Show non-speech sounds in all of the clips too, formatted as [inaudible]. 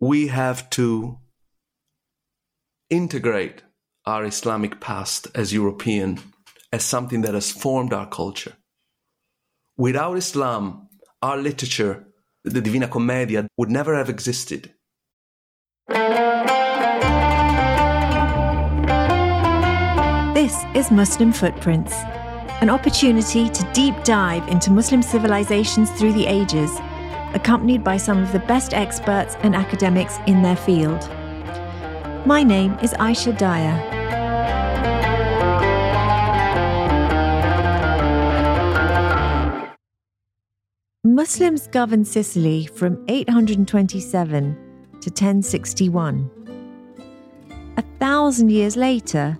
we have to integrate our Islamic past as European as something that has formed our culture. Without Islam, our literature, the Divina Commedia, would never have existed. This is Muslim Footprints, an opportunity to deep dive into Muslim civilizations through the ages, accompanied by some of the best experts and academics in their field. My name is Aisha Daya. Muslims governed Sicily from 827 to 1061. A thousand years later,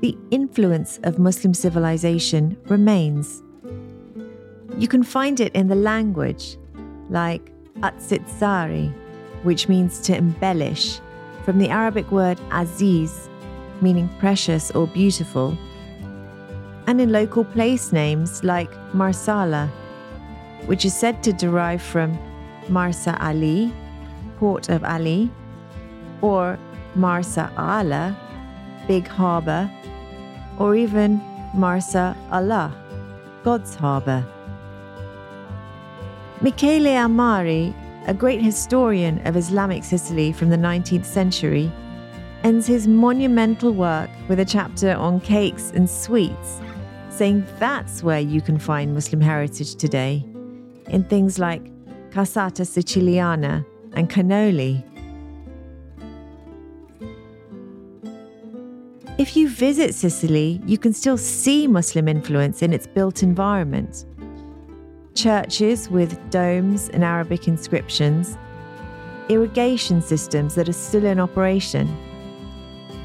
the influence of Muslim civilization remains. You can find it in the language, like azzizzari, which means to embellish, from the Arabic word aziz, meaning precious or beautiful, and in local place names like Marsala, which is said to derive from Marsa Ali, port of Ali, or Marsa Ala, big harbour, or even Marsa Allah, God's harbour. Michele Amari a great historian of Islamic Sicily from the 19th century, ends his monumental work with a chapter on cakes and sweets, saying that's where you can find Muslim heritage today, in things like cassata siciliana and cannoli. If you visit Sicily, you can still see Muslim influence in its built environment churches with domes and Arabic inscriptions, irrigation systems that are still in operation,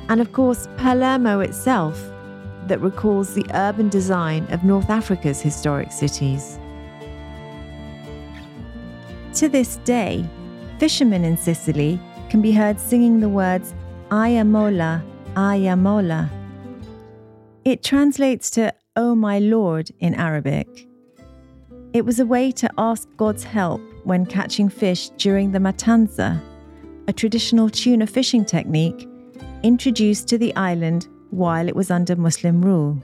and of course, Palermo itself, that recalls the urban design of North Africa's historic cities. To this day, fishermen in Sicily can be heard singing the words Ayamola, Ayamola. It translates to Oh my Lord in Arabic. It was a way to ask God's help when catching fish during the mattanza, a traditional tuna fishing technique introduced to the island while it was under Muslim rule.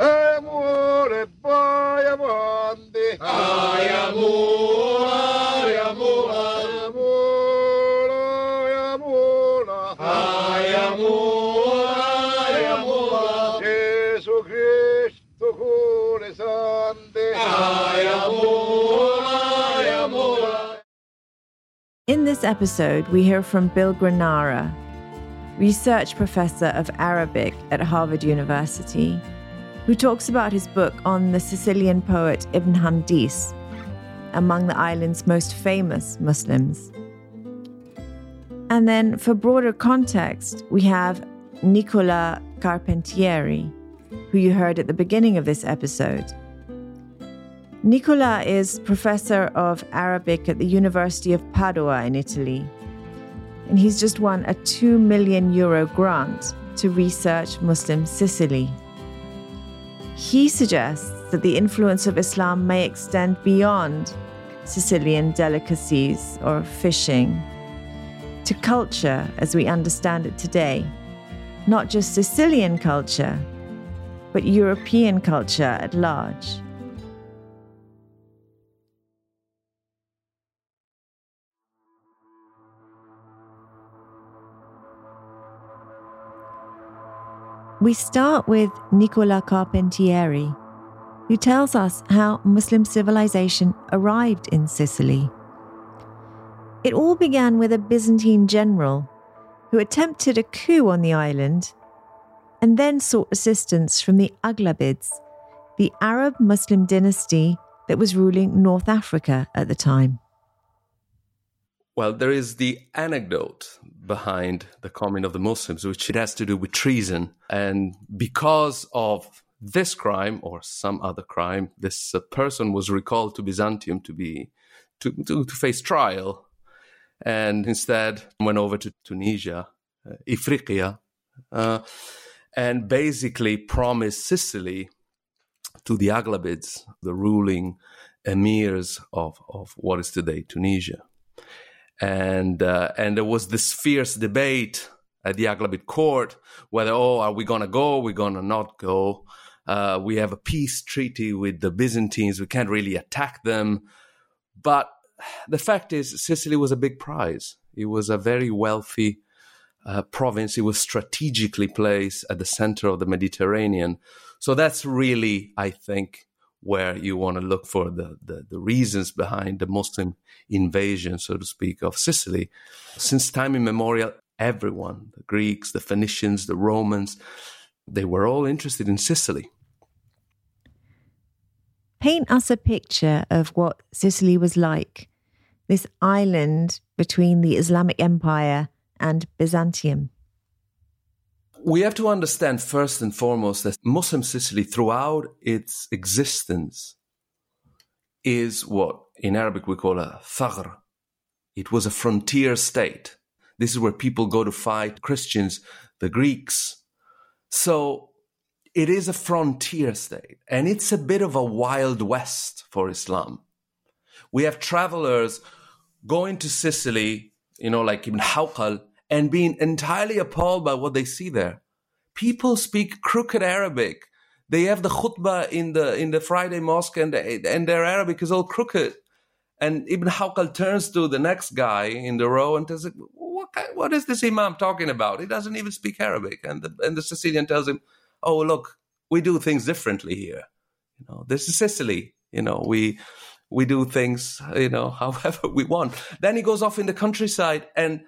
In this episode, we hear from Bill Granara, research professor of Arabic at Harvard University, who talks about his book on the Sicilian poet Ibn Hamdis, among the island's most famous Muslims. And then, for broader context, we have Nicola Carpentieri, who you heard at the beginning of this episode. Nicola is professor of Arabic at the University of Padua in Italy. And he's just won a 2 million euro grant to research Muslim Sicily. He suggests that the influence of Islam may extend beyond Sicilian delicacies or fishing to culture as we understand it today. Not just Sicilian culture, but European culture at large. We start with Nicola Carpentieri, who tells us how Muslim civilization arrived in Sicily. It all began with a Byzantine general who attempted a coup on the island and then sought assistance from the Aghlabids, the Arab Muslim dynasty that was ruling North Africa at the time. Well, there is the anecdote behind the coming of the Muslims, which it has to do with treason. And because of this crime or some other crime, this uh, person was recalled to Byzantium to be to, to, to, face trial, and instead went over to Tunisia, uh, Ifriqiya, uh, and basically promised Sicily to the Aghlabids, the ruling emirs of, of what is today Tunisia. And, uh, and there was this fierce debate at the Aghlabid court whether, oh, are we to go? We're going to not go. Uh, we have a peace treaty with the Byzantines. We can't really attack them. But the fact is, Sicily was a big prize. It was a very wealthy uh, province. It was strategically placed at the center of the Mediterranean. So that's really, I think, where you want to look for the, the, the, reasons behind the Muslim invasion, so to speak, of Sicily. Since time immemorial, everyone, the Greeks, the Phoenicians, the Romans, they were all interested in Sicily. Paint us a picture of what Sicily was like, this island between the Islamic Empire and Byzantium. We have to understand first and foremost that Muslim Sicily, throughout its existence, is what in Arabic we call a thagr. It was a frontier state. This is where people go to fight Christians, the Greeks, so it is a frontier state and it's a bit of a wild west for Islam. We have travelers going to Sicily, you know, like Ibn Hawqal, and being entirely appalled by what they see there. People speak crooked Arabic. They have the khutbah in the in the Friday mosque, and and their Arabic is all crooked. And Ibn Hawqal turns to the next guy in the row and says, what, what is this imam talking about? He doesn't even speak Arabic. And the, and the Sicilian tells him, oh, look, we do things differently here. You know, this is Sicily. You know, we, we do things, you know, [laughs] however we want. Then he goes off in the countryside and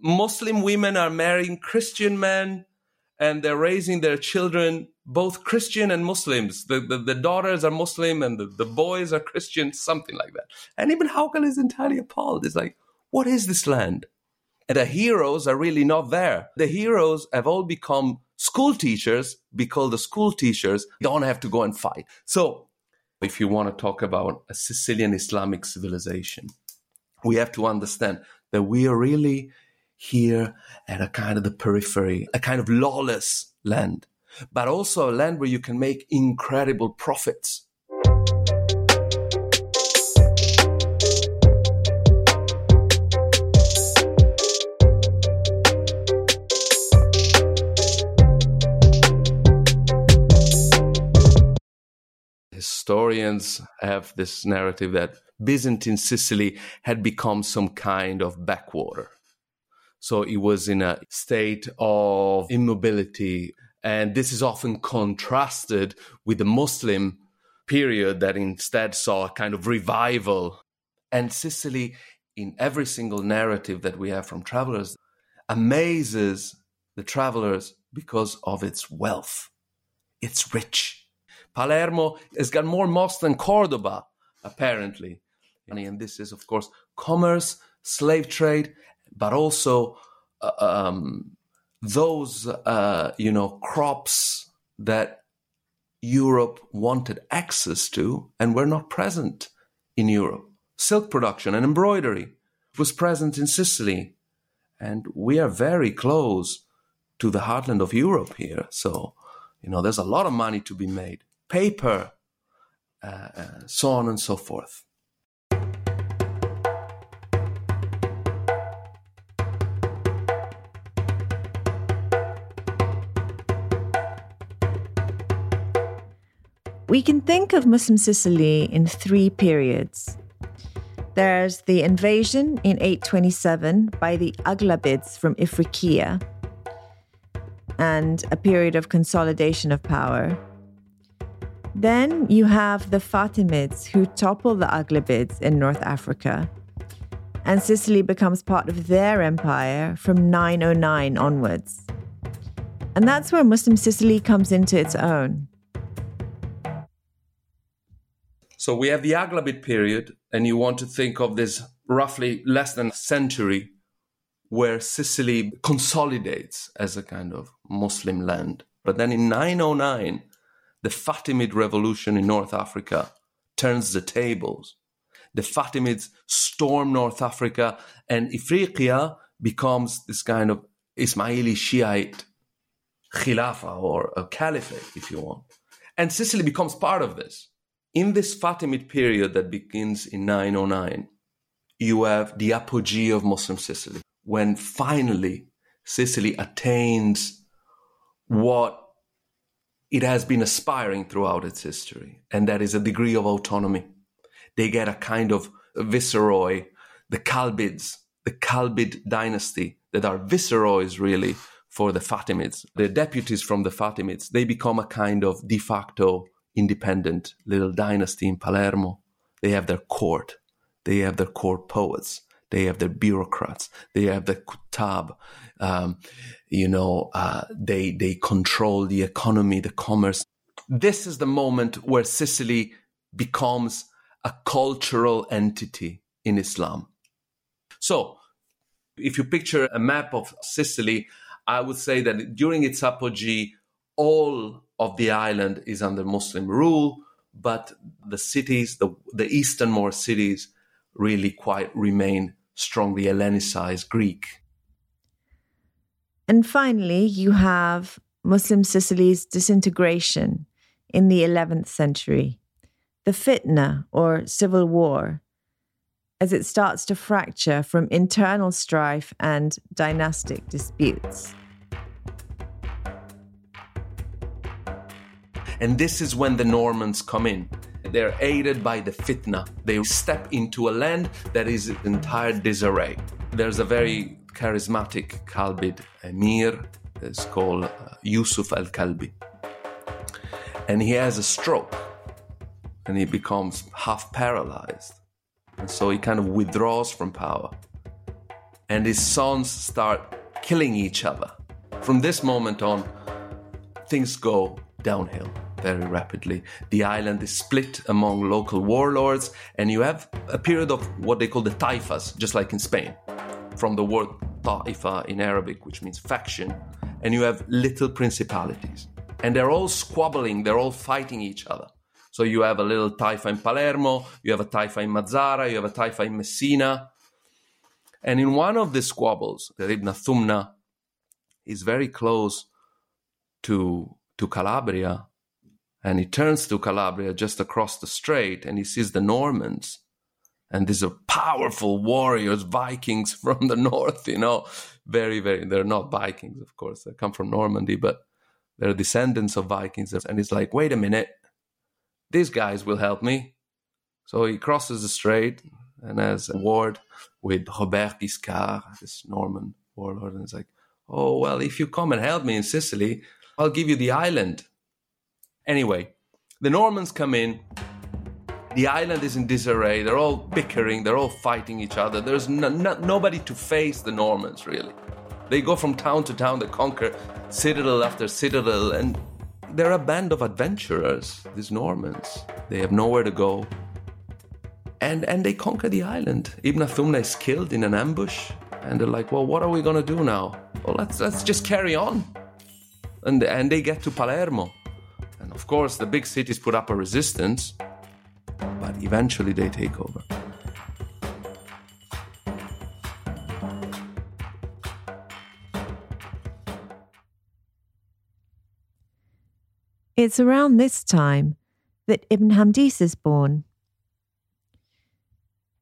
Muslim women are marrying Christian men and they're raising their children, both Christian and Muslims. The, the, the daughters are Muslim and the, the boys are Christian, something like that. And Ibn Hawqal is entirely appalled. It's like, what is this land? And the heroes are really not there. The heroes have all become school teachers because the school teachers don't have to go and fight. So, if you want to talk about a Sicilian Islamic civilization, we have to understand that we are really here at a kind of the periphery, a kind of lawless land, but also a land where you can make incredible profits. historians have this narrative that Byzantine Sicily had become some kind of backwater. So it was in a state of immobility. And this is often contrasted with the Muslim period that instead saw a kind of revival. And Sicily, in every single narrative that we have from travelers, amazes the travelers because of its wealth. It's rich Palermo has got more mosques than Cordoba, apparently. And this is, of course, commerce, slave trade, but also uh, um, those, uh, you know, crops that Europe wanted access to and were not present in Europe. Silk production and embroidery was present in Sicily. And we are very close to the heartland of Europe here. So, you know, there's a lot of money to be made paper, uh, uh, so on and so forth. We can think of Muslim Sicily in three periods. There's the invasion in 827 by the Aghlabids from Ifriqiya and a period of consolidation of power. Then you have the Fatimids who topple the Aghlabids in North Africa. And Sicily becomes part of their empire from 909 onwards. And that's where Muslim Sicily comes into its own. So we have the Aghlabid period, and you want to think of this roughly less than a century where Sicily consolidates as a kind of Muslim land. But then in 909, the Fatimid revolution in North Africa turns the tables. The Fatimids storm North Africa, and Ifriqiya becomes this kind of Ismaili Shiite Khilafah or a caliphate, if you want. And Sicily becomes part of this. In this Fatimid period that begins in 909, you have the apogee of Muslim Sicily, when finally Sicily attains what it has been aspiring throughout its history, and that is a degree of autonomy. They get a kind of viceroy, the Kalbids, the Kalbid dynasty, that are viceroys really for the Fatimids. The deputies from the Fatimids, they become a kind of de facto independent little dynasty in Palermo. They have their court, they have their court poets, they have their bureaucrats, they have the kutab. Um, you know, uh, they they control the economy, the commerce. This is the moment where Sicily becomes a cultural entity in Islam. So, if you picture a map of Sicily, I would say that during its apogee, all of the island is under Muslim rule, but the cities, the, the easternmost cities, really quite remain strongly Hellenicized Greek. And finally, you have Muslim Sicily's disintegration in the 11th century, the fitna or civil war, as it starts to fracture from internal strife and dynastic disputes. And this is when the Normans come in. They're aided by the fitna. They step into a land that is in entire disarray. There's a very charismatic Kalbid emir, it's called uh, Yusuf al Kalbi. And he has a stroke and he becomes half paralyzed. And so he kind of withdraws from power. And his sons start killing each other. From this moment on, things go downhill very rapidly. The island is split among local warlords, and you have a period of what they call the taifas, just like in Spain, from the word taifa in Arabic, which means faction, and you have little principalities. And they're all squabbling, they're all fighting each other. So you have a little taifa in Palermo, you have a taifa in Mazara, you have a taifa in Messina. And in one of the squabbles, the Ibn Thumna is very close to, to Calabria, and he turns to Calabria just across the strait and he sees the Normans. And these are powerful warriors, Vikings [laughs] from the north, you know, very, very, they're not Vikings, of course, they come from Normandy, but they're descendants of Vikings. And he's like, wait a minute, these guys will help me. So he crosses the strait and has a ward with Robert Guiscard, this Norman warlord. And he's like, oh, well, if you come and help me in Sicily, I'll give you the island. Anyway, the Normans come in. The island is in disarray. They're all bickering. They're all fighting each other. There's no, no, nobody to face the Normans, really. They go from town to town. They conquer citadel after citadel. And they're a band of adventurers, these Normans. They have nowhere to go. And, and they conquer the island. Ibn Thumna is killed in an ambush. And they're like, well, what are we going to do now? Well, let's, let's just carry on. And, and they get to Palermo And of course, the big cities put up a resistance, but eventually they take over. It's around this time that Ibn Hamdis is born.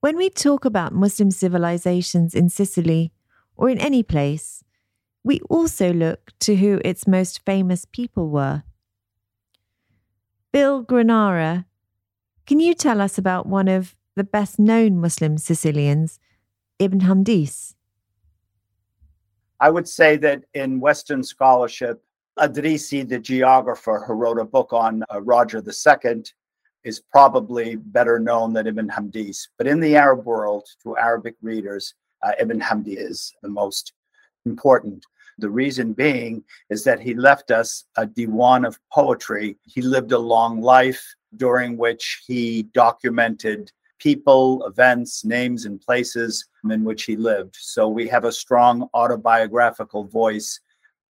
When we talk about Muslim civilizations in Sicily or in any place, we also look to who its most famous people were. Bill Granara, can you tell us about one of the best known Muslim Sicilians, Ibn Hamdis? I would say that in Western scholarship, Idrisi, the geographer who wrote a book on uh, Roger II, is probably better known than Ibn Hamdis. But in the Arab world, to Arabic readers, uh, Ibn Hamdi is the most important. The reason being is that he left us a diwan of poetry. He lived a long life during which he documented people, events, names, and places in which he lived. So we have a strong autobiographical voice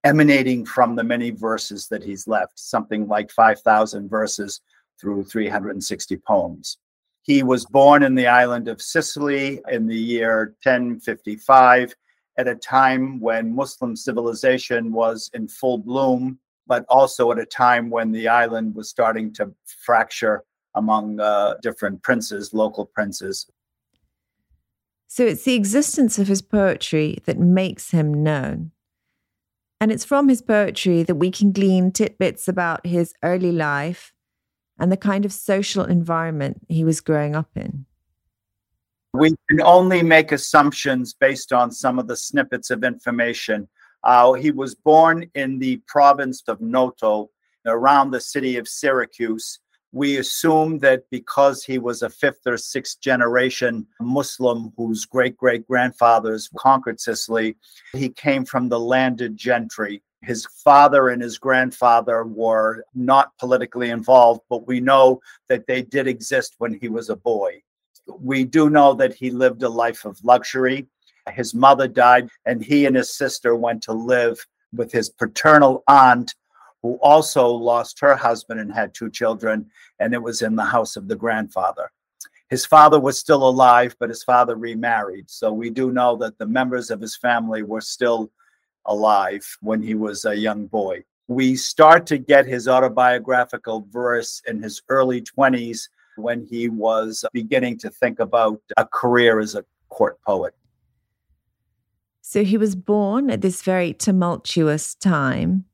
emanating from the many verses that he's left, something like 5,000 verses through 360 poems. He was born in the island of Sicily in the year 1055 at a time when Muslim civilization was in full bloom, but also at a time when the island was starting to fracture among uh, different princes, local princes. So it's the existence of his poetry that makes him known. And it's from his poetry that we can glean tidbits about his early life and the kind of social environment he was growing up in. We can only make assumptions based on some of the snippets of information. Uh, he was born in the province of Noto, around the city of Syracuse. We assume that because he was a fifth or sixth generation Muslim whose great great grandfathers conquered Sicily, he came from the landed gentry. His father and his grandfather were not politically involved, but we know that they did exist when he was a boy. We do know that he lived a life of luxury. His mother died, and he and his sister went to live with his paternal aunt, who also lost her husband and had two children, and it was in the house of the grandfather. His father was still alive, but his father remarried. So we do know that the members of his family were still alive when he was a young boy. We start to get his autobiographical verse in his early 20s when he was beginning to think about a career as a court poet. So he was born at this very tumultuous time.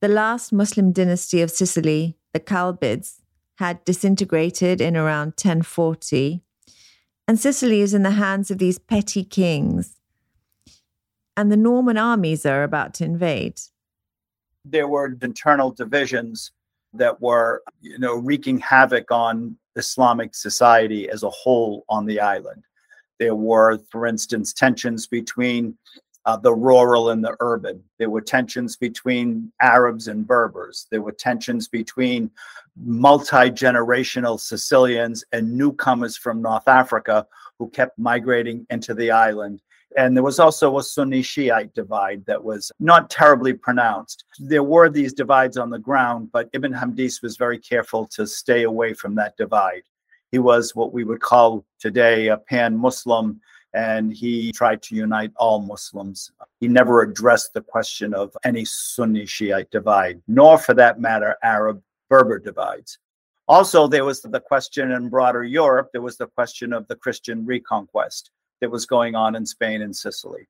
The last Muslim dynasty of Sicily, the Kalbids, had disintegrated in around 1040, and Sicily is in the hands of these petty kings. And the Norman armies are about to invade. There were internal divisions that were, you know, wreaking havoc on Islamic society as a whole on the island. There were, for instance, tensions between uh, the rural and the urban. There were tensions between Arabs and Berbers. There were tensions between multi generational Sicilians and newcomers from North Africa who kept migrating into the island. And there was also a Sunni Shiite divide that was not terribly pronounced. There were these divides on the ground, but Ibn Hamdis was very careful to stay away from that divide. He was what we would call today a pan Muslim, and he tried to unite all Muslims. He never addressed the question of any Sunni Shiite divide, nor for that matter, Arab Berber divides. Also, there was the question in broader Europe, there was the question of the Christian reconquest that was going on in Spain and Sicily.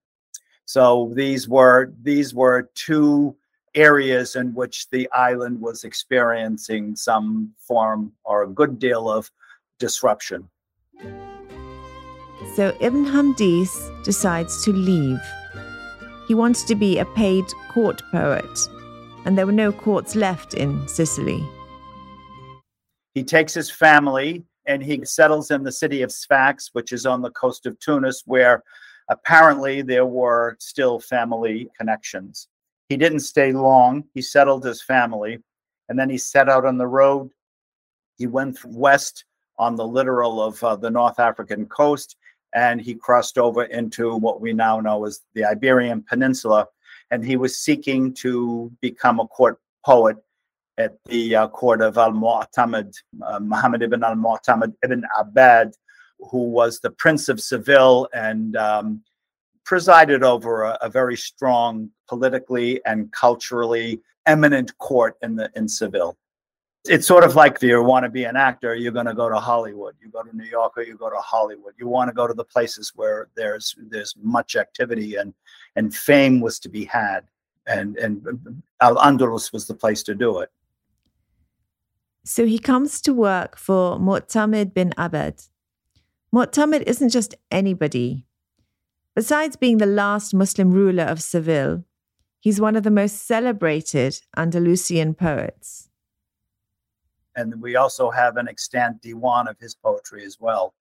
So these were these were two areas in which the island was experiencing some form or a good deal of disruption. So Ibn Hamdis decides to leave. He wants to be a paid court poet, and there were no courts left in Sicily. He takes his family and he settles in the city of Sfax, which is on the coast of Tunis, where apparently there were still family connections. He didn't stay long. He settled his family and then he set out on the road. He went west on the littoral of uh, the North African coast and he crossed over into what we now know as the Iberian Peninsula. And he was seeking to become a court poet at the uh, court of Al Mu'tamid, uh, Muhammad ibn Al Mu'tamid ibn Abbad, who was the Prince of Seville and um, presided over a, a, very strong politically and culturally eminent court in the in Seville. It's sort of like if you want to be an actor, you're going to go to Hollywood. You go to New York or you go to Hollywood. You want to go to the places where there's there's much activity and and fame was to be had, and and Al Andalus was the place to do it. So he comes to work for Mu'tamid bin Abbad. Mu'tamid isn't just anybody. Besides being the last Muslim ruler of Seville, he's one of the most celebrated Andalusian poets. And we also have an extant diwan of his poetry as well.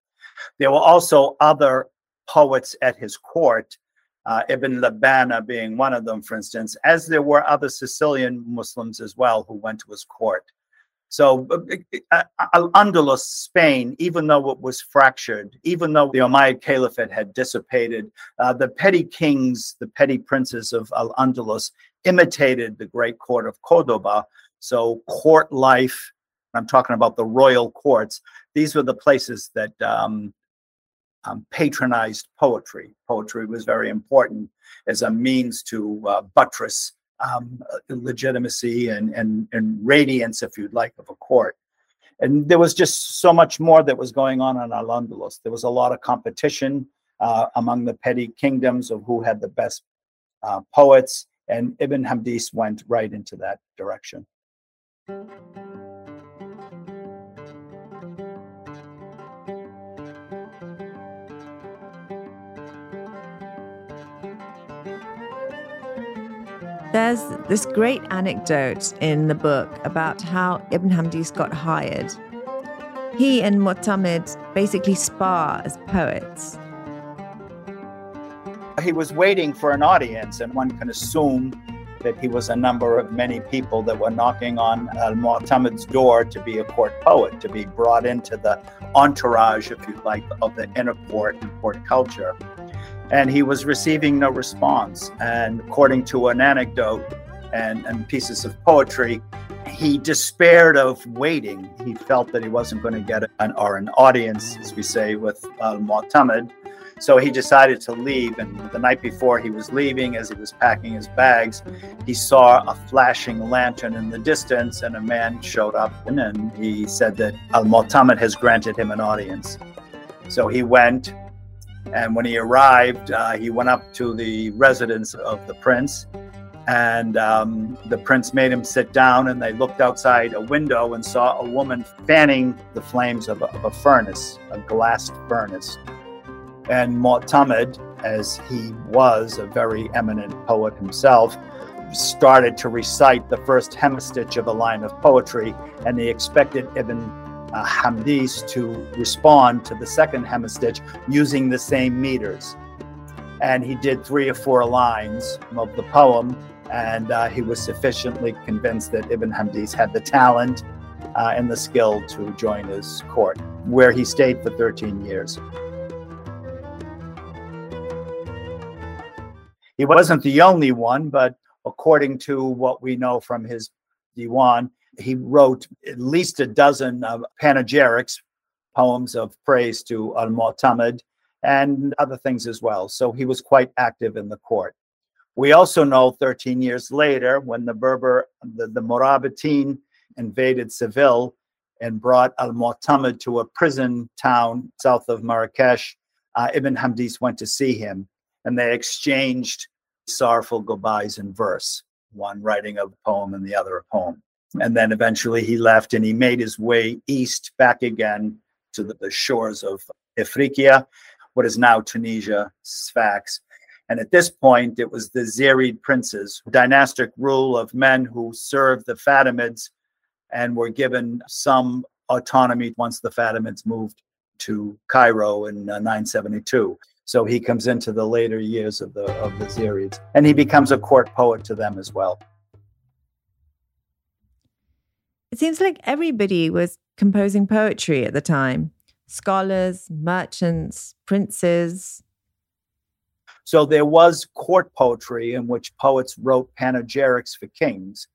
There were also other poets at his court, uh, Ibn Labana being one of them, for instance, as there were other Sicilian Muslims as well who went to his court. So uh, Al Andalus, Spain, even though it was fractured, even though the Umayyad Caliphate had dissipated, uh, the petty kings, the petty princes of Al Andalus imitated the great court of Cordoba. So court life, I'm talking about the royal courts, these were the places that um, um, patronized poetry. Poetry was very important as a means to uh, buttress um, legitimacy and, and, and radiance, if you'd like, of a court. And there was just so much more that was going on in Al Andalus. There was a lot of competition uh, among the petty kingdoms of who had the best uh, poets, and Ibn Hamdis went right into that direction. There's this great anecdote in the book about how Ibn Hamdis got hired. He and Mu'tamid basically spar as poets. He was waiting for an audience, and one can assume that he was a number of many people that were knocking on uh, Al Mu'tamid's door to be a court poet, to be brought into the entourage, if you like, of the inner court and court culture and he was receiving no response. And according to an anecdote and, and pieces of poetry, he despaired of waiting. He felt that he wasn't going to get an or an audience, as we say, with uh, Al Mu'tamid. So he decided to leave. And the night before he was leaving, as he was packing his bags, he saw a flashing lantern in the distance, and a man showed up. And he said that uh, Al Mu'tamid has granted him an audience. So he went and when he arrived, uh, he went up to the residence of the prince. And um, the prince made him sit down, and they looked outside a window and saw a woman fanning the flames of a, of a furnace, a glass furnace. And Mu'tamid, as he was a very eminent poet himself, started to recite the first hemistich of a line of poetry, and he expected Ibn uh, Hamdis to respond to the second hemistich using the same meters. And he did three or four lines of the poem, and uh, he was sufficiently convinced that Ibn Hamdis had the talent uh, and the skill to join his court, where he stayed for 13 years. He wasn't the only one, but according to what we know from his Diwan, he wrote at least a dozen of panegyrics, poems of praise to Al Mu'tamid, and other things as well. So he was quite active in the court. We also know 13 years later, when the Berber, the, the Murabitin invaded Seville and brought Al Mu'tamid to a prison town south of Marrakesh, uh, Ibn Hamdis went to see him and they exchanged sorrowful goodbyes in verse, one writing a poem and the other a poem. And then eventually he left and he made his way east back again to the, the shores of Ifriqiya, what is now Tunisia, Sfax. And at this point, it was the Zirid princes, dynastic rule of men who served the Fatimids and were given some autonomy once the Fatimids moved to Cairo in uh, 972. So he comes into the later years of the of the Zirids, and he becomes a court poet to them as well. It seems like everybody was composing poetry at the time scholars, merchants, princes. So there was court poetry in which poets wrote panegyrics for kings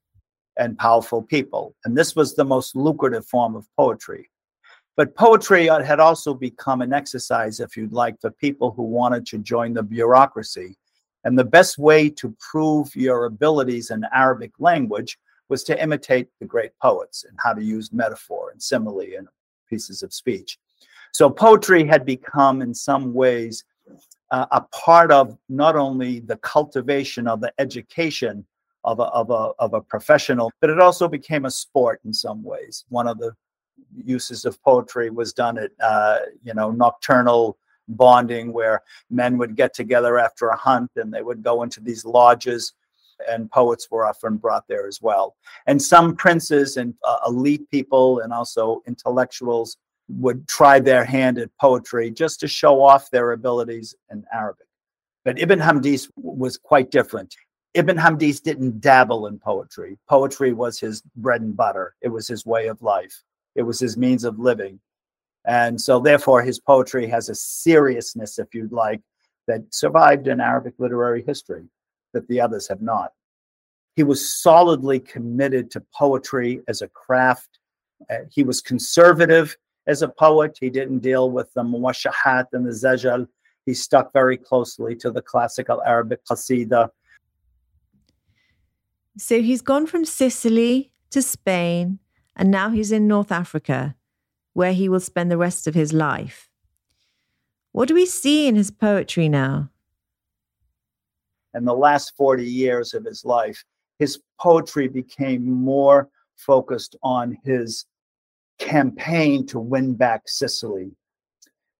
and powerful people. And this was the most lucrative form of poetry. But poetry had also become an exercise, if you'd like, for people who wanted to join the bureaucracy. And the best way to prove your abilities in Arabic language was to imitate the great poets and how to use metaphor and simile and pieces of speech. So poetry had become, in some ways, uh, a part of not only the cultivation of the education of a, of, a, of a professional, but it also became a sport in some ways. One of the uses of poetry was done at, uh, you know, nocturnal bonding where men would get together after a hunt and they would go into these lodges and poets were often brought there as well. And some princes and uh, elite people and also intellectuals would try their hand at poetry just to show off their abilities in Arabic. But Ibn Hamdis was quite different. Ibn Hamdis didn't dabble in poetry. Poetry was his bread and butter, it was his way of life, it was his means of living. And so, therefore, his poetry has a seriousness, if you'd like, that survived in Arabic literary history that the others have not. He was solidly committed to poetry as a craft. Uh, he was conservative as a poet. He didn't deal with the muwashahat and the zajal. He stuck very closely to the classical Arabic qasida. So he's gone from Sicily to Spain, and now he's in North Africa. where he will spend the rest of his life. What do we see in his poetry now? In the last 40 years of his life, his poetry became more focused on his campaign to win back Sicily.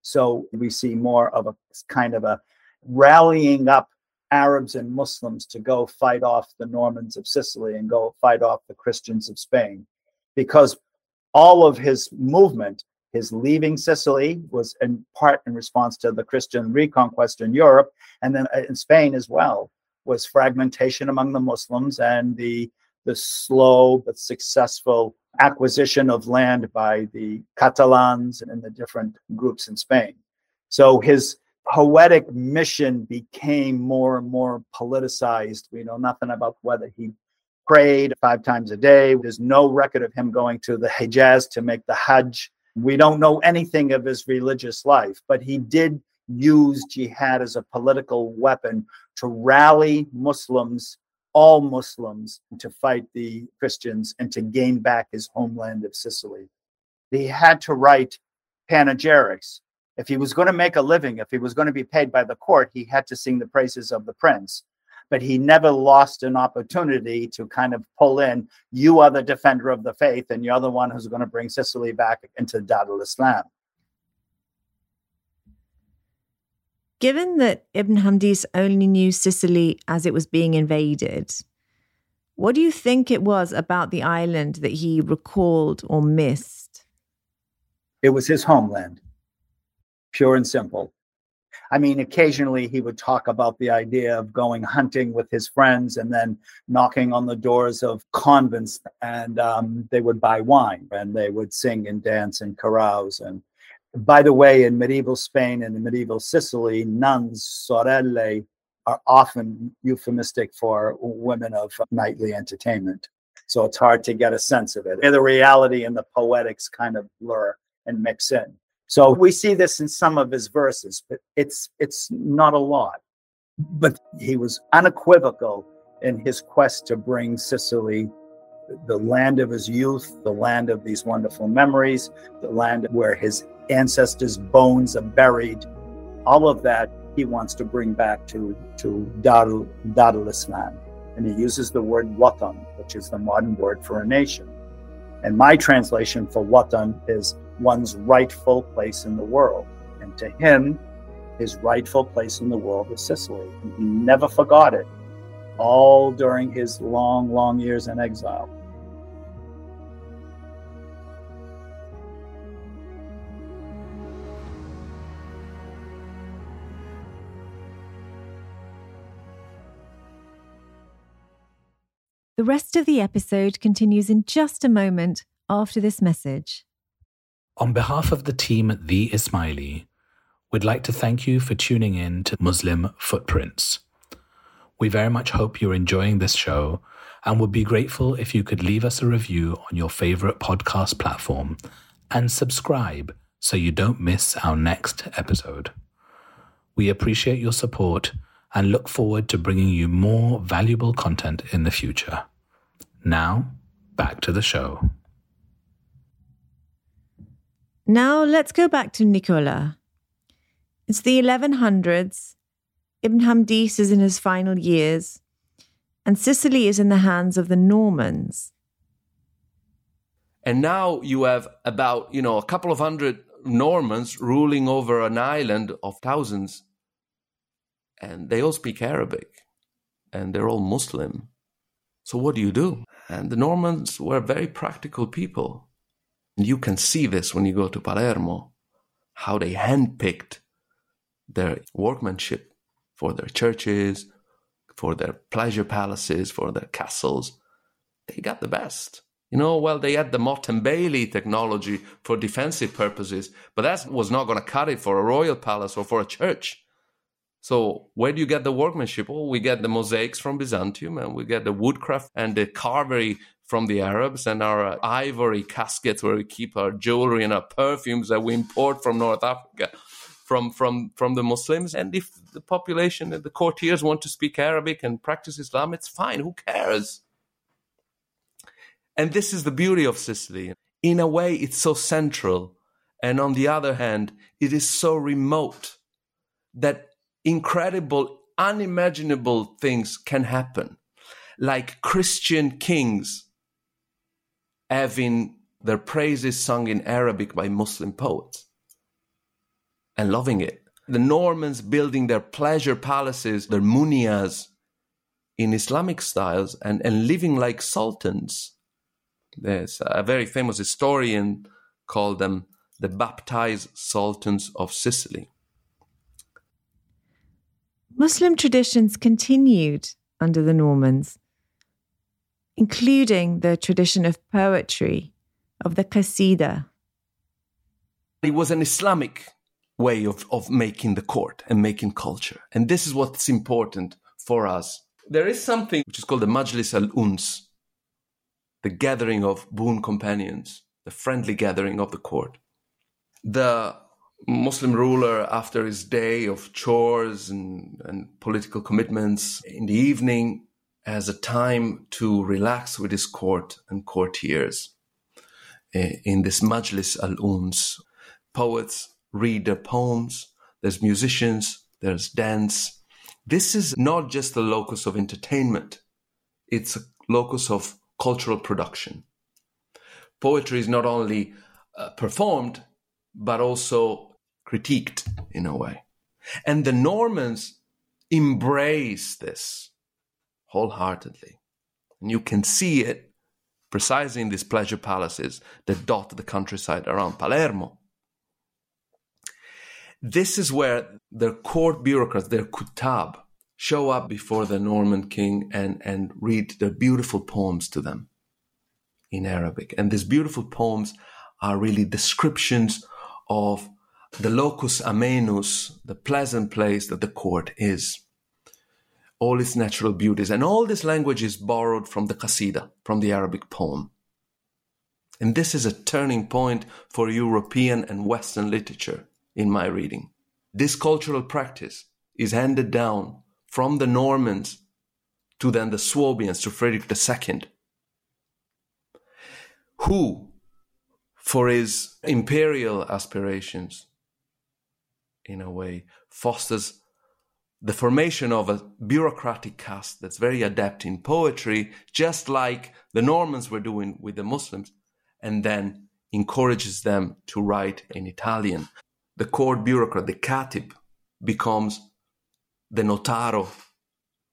So we see more of a kind of a rallying up Arabs and Muslims to go fight off the Normans of Sicily and go fight off the Christians of Spain. Because all of his movement, his leaving Sicily, was in part in response to the Christian reconquest in Europe, and then uh, in Spain as well, was fragmentation among the Muslims and the the slow but successful acquisition of land by the Catalans and the different groups in Spain. So his poetic mission became more and more politicized. We know nothing about whether he prayed five times a day. There's no record of him going to the Hejaz to make the Hajj. We don't know anything of his religious life, but he did use jihad as a political weapon to rally Muslims, all Muslims, to fight the Christians and to gain back his homeland of Sicily. He had to write panegyrics if he was going to make a living, if he was going to be paid by the court, he had to sing the praises of the prince. But he never lost an opportunity to kind of pull in, you are the defender of the faith, and you're the one who's going to bring Sicily back into Darul Islam. Given that Ibn Hamdis only knew Sicily as it was being invaded, what do you think it was about the island that he recalled or missed? It was his homeland pure and simple. I mean, occasionally he would talk about the idea of going hunting with his friends and then knocking on the doors of convents, and um, they would buy wine and they would sing and dance and carouse. And by the way, in medieval Spain and in medieval Sicily, nuns, sorelle, are often euphemistic for women of nightly entertainment. So it's hard to get a sense of it. The reality and the poetics kind of blur and mix in. So we see this in some of his verses, but it's it's not a lot. But he was unequivocal in his quest to bring Sicily, the land of his youth, the land of these wonderful memories, the land where his ancestors' bones are buried. All of that he wants to bring back to to Darul, Islam. And he uses the word watan, which is the modern word for a nation. And my translation for watan is one's rightful place in the world. And to him, his rightful place in the world was Sicily. And he never forgot it, all during his long, long years in exile. The rest of the episode continues in just a moment after this message. On behalf of the team at The Ismaili, we'd like to thank you for tuning in to Muslim Footprints. We very much hope you're enjoying this show and would be grateful if you could leave us a review on your favorite podcast platform and subscribe so you don't miss our next episode. We appreciate your support and look forward to bringing you more valuable content in the future. Now, back to the show. Now let's go back to Nicola. It's the 1100s. Ibn Hamdis is in his final years, and Sicily is in the hands of the Normans. And now you have about, you know, a couple of hundred Normans ruling over an island of thousands. And they all speak Arabic and they're all Muslim. So what do you do? And the Normans were very practical people. You can see this when you go to Palermo, how they handpicked their workmanship for their churches, for their pleasure palaces, for their castles. They got the best. You know, well, they had the Motte and Bailey technology for defensive purposes, but that was not going to cut it for a royal palace or for a church. So, where do you get the workmanship? Well, we get the mosaics from Byzantium, and we get the woodcraft and the carvery from the Arabs and our ivory caskets where we keep our jewelry and our perfumes that we import from North Africa from from from the Muslims. And if the population and the courtiers want to speak Arabic and practice Islam, it's fine. Who cares? And this is the beauty of Sicily. In a way, it's so central And on the other hand, it is so remote that incredible, unimaginable things can happen, like Christian kings having their praises sung in Arabic by Muslim poets and loving it. The Normans building their pleasure palaces, their munias, in Islamic styles and, and living like sultans. There's a very famous historian called them the baptized sultans of Sicily. Muslim traditions continued under the Normans, including the tradition of poetry, of the Qasida. It was an Islamic way of, of making the court and making culture. And this is what's important for us. There is something which is called the Majlis al Uns, the gathering of boon companions, the friendly gathering of the court. The Muslim ruler, after his day of chores and, and political commitments, in the evening has a time to relax with his court and courtiers. Eh, in this Majlis al Uns, poets read their poems, there's musicians, there's dance. This is not just a locus of entertainment, it's a locus of cultural production. Poetry is not only uh, performed, but also critiqued in a way. And the Normans embrace this wholeheartedly. And you can see it precisely in these pleasure palaces that dot the countryside around Palermo. This is where their court bureaucrats, their kutab, show up before the Norman king and, and read their beautiful poems to them in Arabic. And these beautiful poems are really descriptions of the locus amoenus, the pleasant place that the court is. All its natural beauties. And all this language is borrowed from the Qasida, from the Arabic poem. And this is a turning point for European and Western literature in my reading. This cultural practice is handed down from the Normans to then the Swabians, to Frederick II, who, for his imperial aspirations, in a way, fosters the formation of a bureaucratic caste that's very adept in poetry, just like the Normans were doing with the Muslims, and then encourages them to write in Italian the court bureaucrat, the katib, becomes the notaro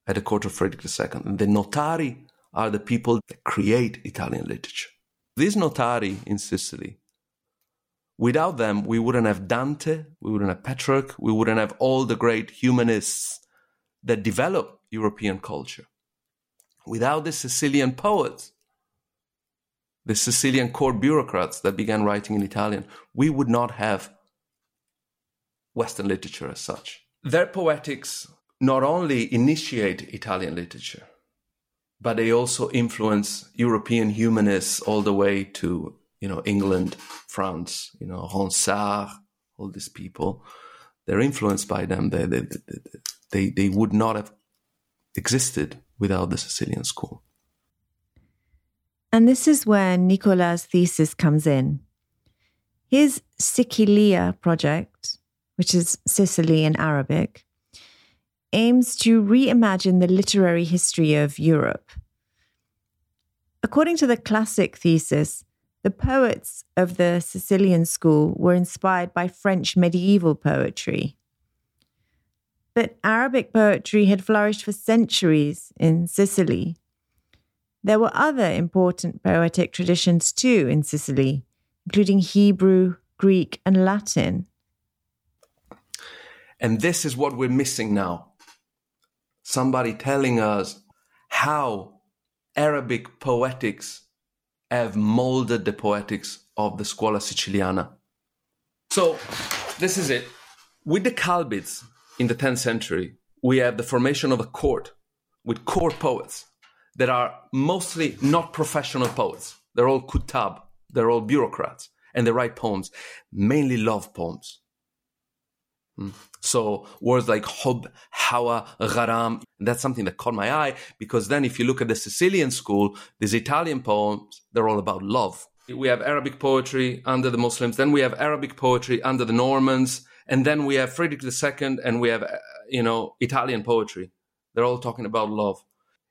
at the court of Frederick II. And the notari are the people that create Italian literature. These notari in Sicily, without them, we wouldn't have Dante, we wouldn't have Petrarch, we wouldn't have all the great humanists that develop European culture. Without the Sicilian poets, the Sicilian court bureaucrats that began writing in Italian, we would not have Western literature as such. Their poetics not only initiate Italian literature, but they also influence European humanists all the way to, you know, England, France, you know, Ronsard, all these people. They're influenced by them. They, they, they, they would not have existed without the Sicilian school. And this is where Nicola's thesis comes in. His Sicilia project which is Sicily in Arabic, aims to reimagine the literary history of Europe. According to the classic thesis, the poets of the Sicilian school were inspired by French medieval poetry. But Arabic poetry had flourished for centuries in Sicily. There were other important poetic traditions too in Sicily, including Hebrew, Greek, and Latin. And this is what we're missing now. Somebody telling us how Arabic poetics have molded the poetics of the Scuola Siciliana. So, this is it. With the Kalbids in the 10th century, we have the formation of a court with court poets that are mostly not professional poets. They're all kutab, they're all bureaucrats, and they write poems, mainly love poems. Hmm. So words like hub, hawa, gharam, that's something that caught my eye because then if you look at the Sicilian school, these Italian poems, they're all about love. We have Arabic poetry under the Muslims, then we have Arabic poetry under the Normans, and then we have Frederick II, and we have, uh, you know, Italian poetry. They're all talking about love.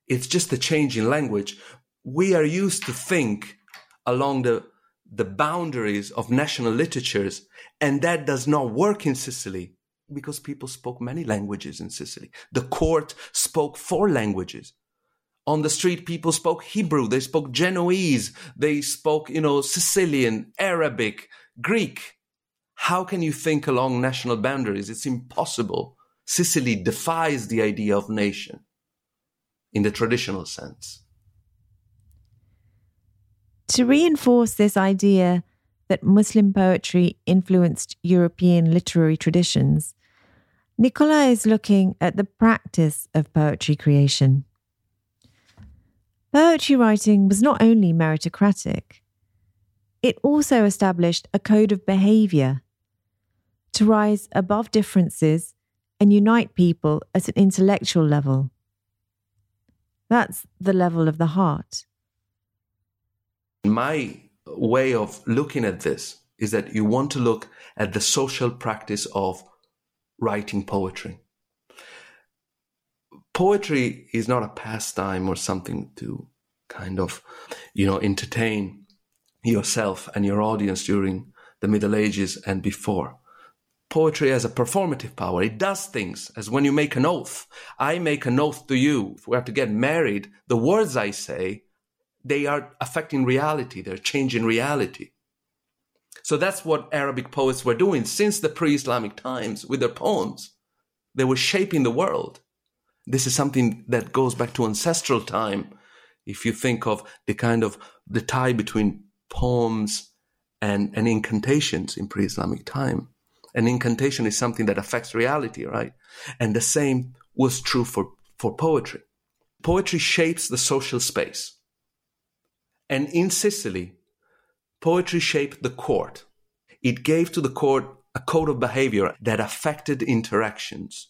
It's just a change in language. We are used to think along the the boundaries of national literatures, and that does not work in Sicily because people spoke many languages in Sicily. The court spoke four languages. On the street people spoke hebrew they spoke genoese they spoke you know sicilian arabic greek. How can you think along national boundaries? It's impossible. Sicily defies the idea of nation in the traditional sense. To reinforce this idea that muslim poetry influenced european literary traditions nicola is looking at the practice of poetry creation Poetry writing was not only meritocratic, it also established a code of behaviour to rise above differences and unite people at an intellectual level. That's the level of the heart. My way of looking at this is that you want to look at the social practice of writing poetry poetry is not a pastime or something to kind of, you know, entertain yourself and your audience during the Middle Ages and before. Poetry has a performative power. It does things as when you make an oath. I make an oath to you. If we have to get married, the words I say, they are affecting reality. They're changing reality. So that's what Arabic poets were doing since the pre Islamic times with their poems. They were shaping the world. This is something that goes back to ancestral time. If you think of the kind of the tie between poems and, and incantations in pre-Islamic time. An incantation is something that affects reality, right? And the same was true for, for poetry. Poetry shapes the social space. And in Sicily, poetry shaped the court. It gave to the court a code of behavior that affected interactions.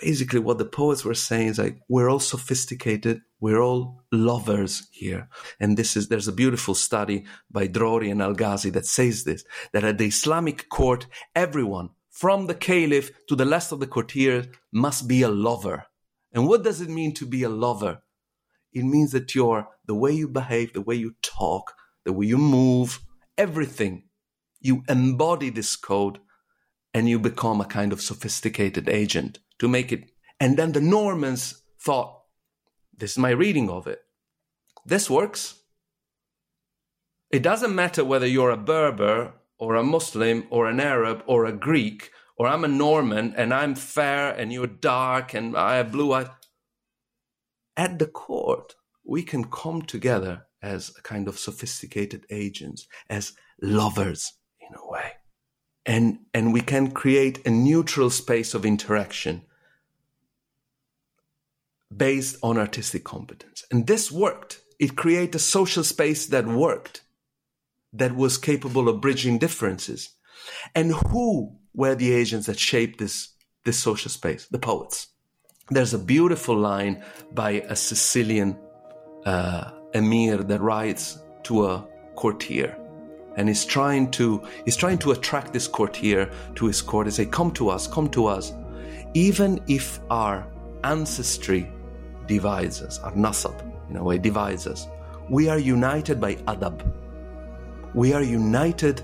Basically what the poets were saying is like we're all sophisticated we're all lovers here. And this is there's a beautiful study by drori and al-ghazi that says this that at the islamic court everyone from the caliph to the last of the courtiers must be a lover. And what does it mean to be a lover it means that you're the way you behave the way you talk the way you move everything you embody this code and you become a kind of sophisticated agent to make it. And then the Normans thought, this is my reading of it. This works. It doesn't matter whether you're a Berber or a Muslim or an Arab or a Greek or I'm a Norman and I'm fair and you're dark and I have blue eyes. At the court, we can come together as a kind of sophisticated agents, as lovers in a way. And, and we can create a neutral space of interaction based on artistic competence. And this worked. It created a social space that worked, that was capable of bridging differences. And who were the agents that shaped this, this social space? The poets. There's a beautiful line by a Sicilian uh, emir that writes to a courtier and he's trying to he's trying to attract this courtier to his court and say come to us come to us even if our ancestry divides us, our nasab, in a way, divides us. We are united by adab. We are united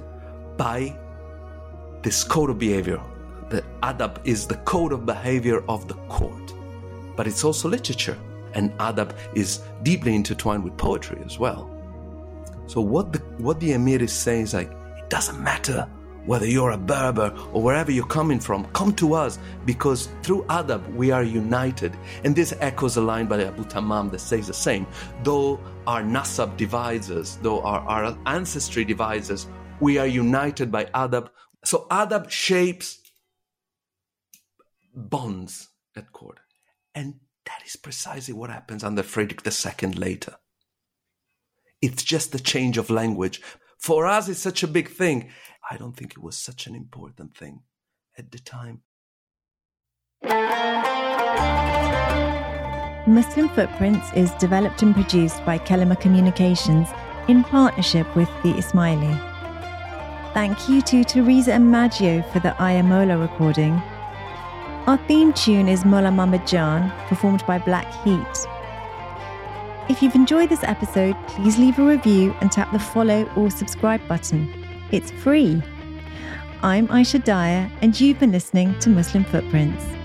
by this code of behavior. The adab is the code of behavior of the court, but it's also literature, and adab is deeply intertwined with poetry as well. So what the what the emir is saying is like, it doesn't matter whether you're a Berber or wherever you're coming from, come to us because through adab we are united. And this echoes a line by Abu Tammam that says the same. Though our nasab divides us, though our, our ancestry divides us, we are united by adab. So adab shapes bonds at court. And that is precisely what happens under Frederick II later. It's just a change of language. For us, it's such a big thing. I don't think it was such an important thing at the time. Muslim Footprints is developed and produced by Kelima Communications in partnership with the Ismaili. Thank you to Teresa and Maggio for the Ayamola recording. Our theme tune is Mola Mama Jan, performed by Black Heat. If you've enjoyed this episode, please leave a review and tap the follow or subscribe button. It's free. I'm Aisha Dyer, and you've been listening to Muslim Footprints.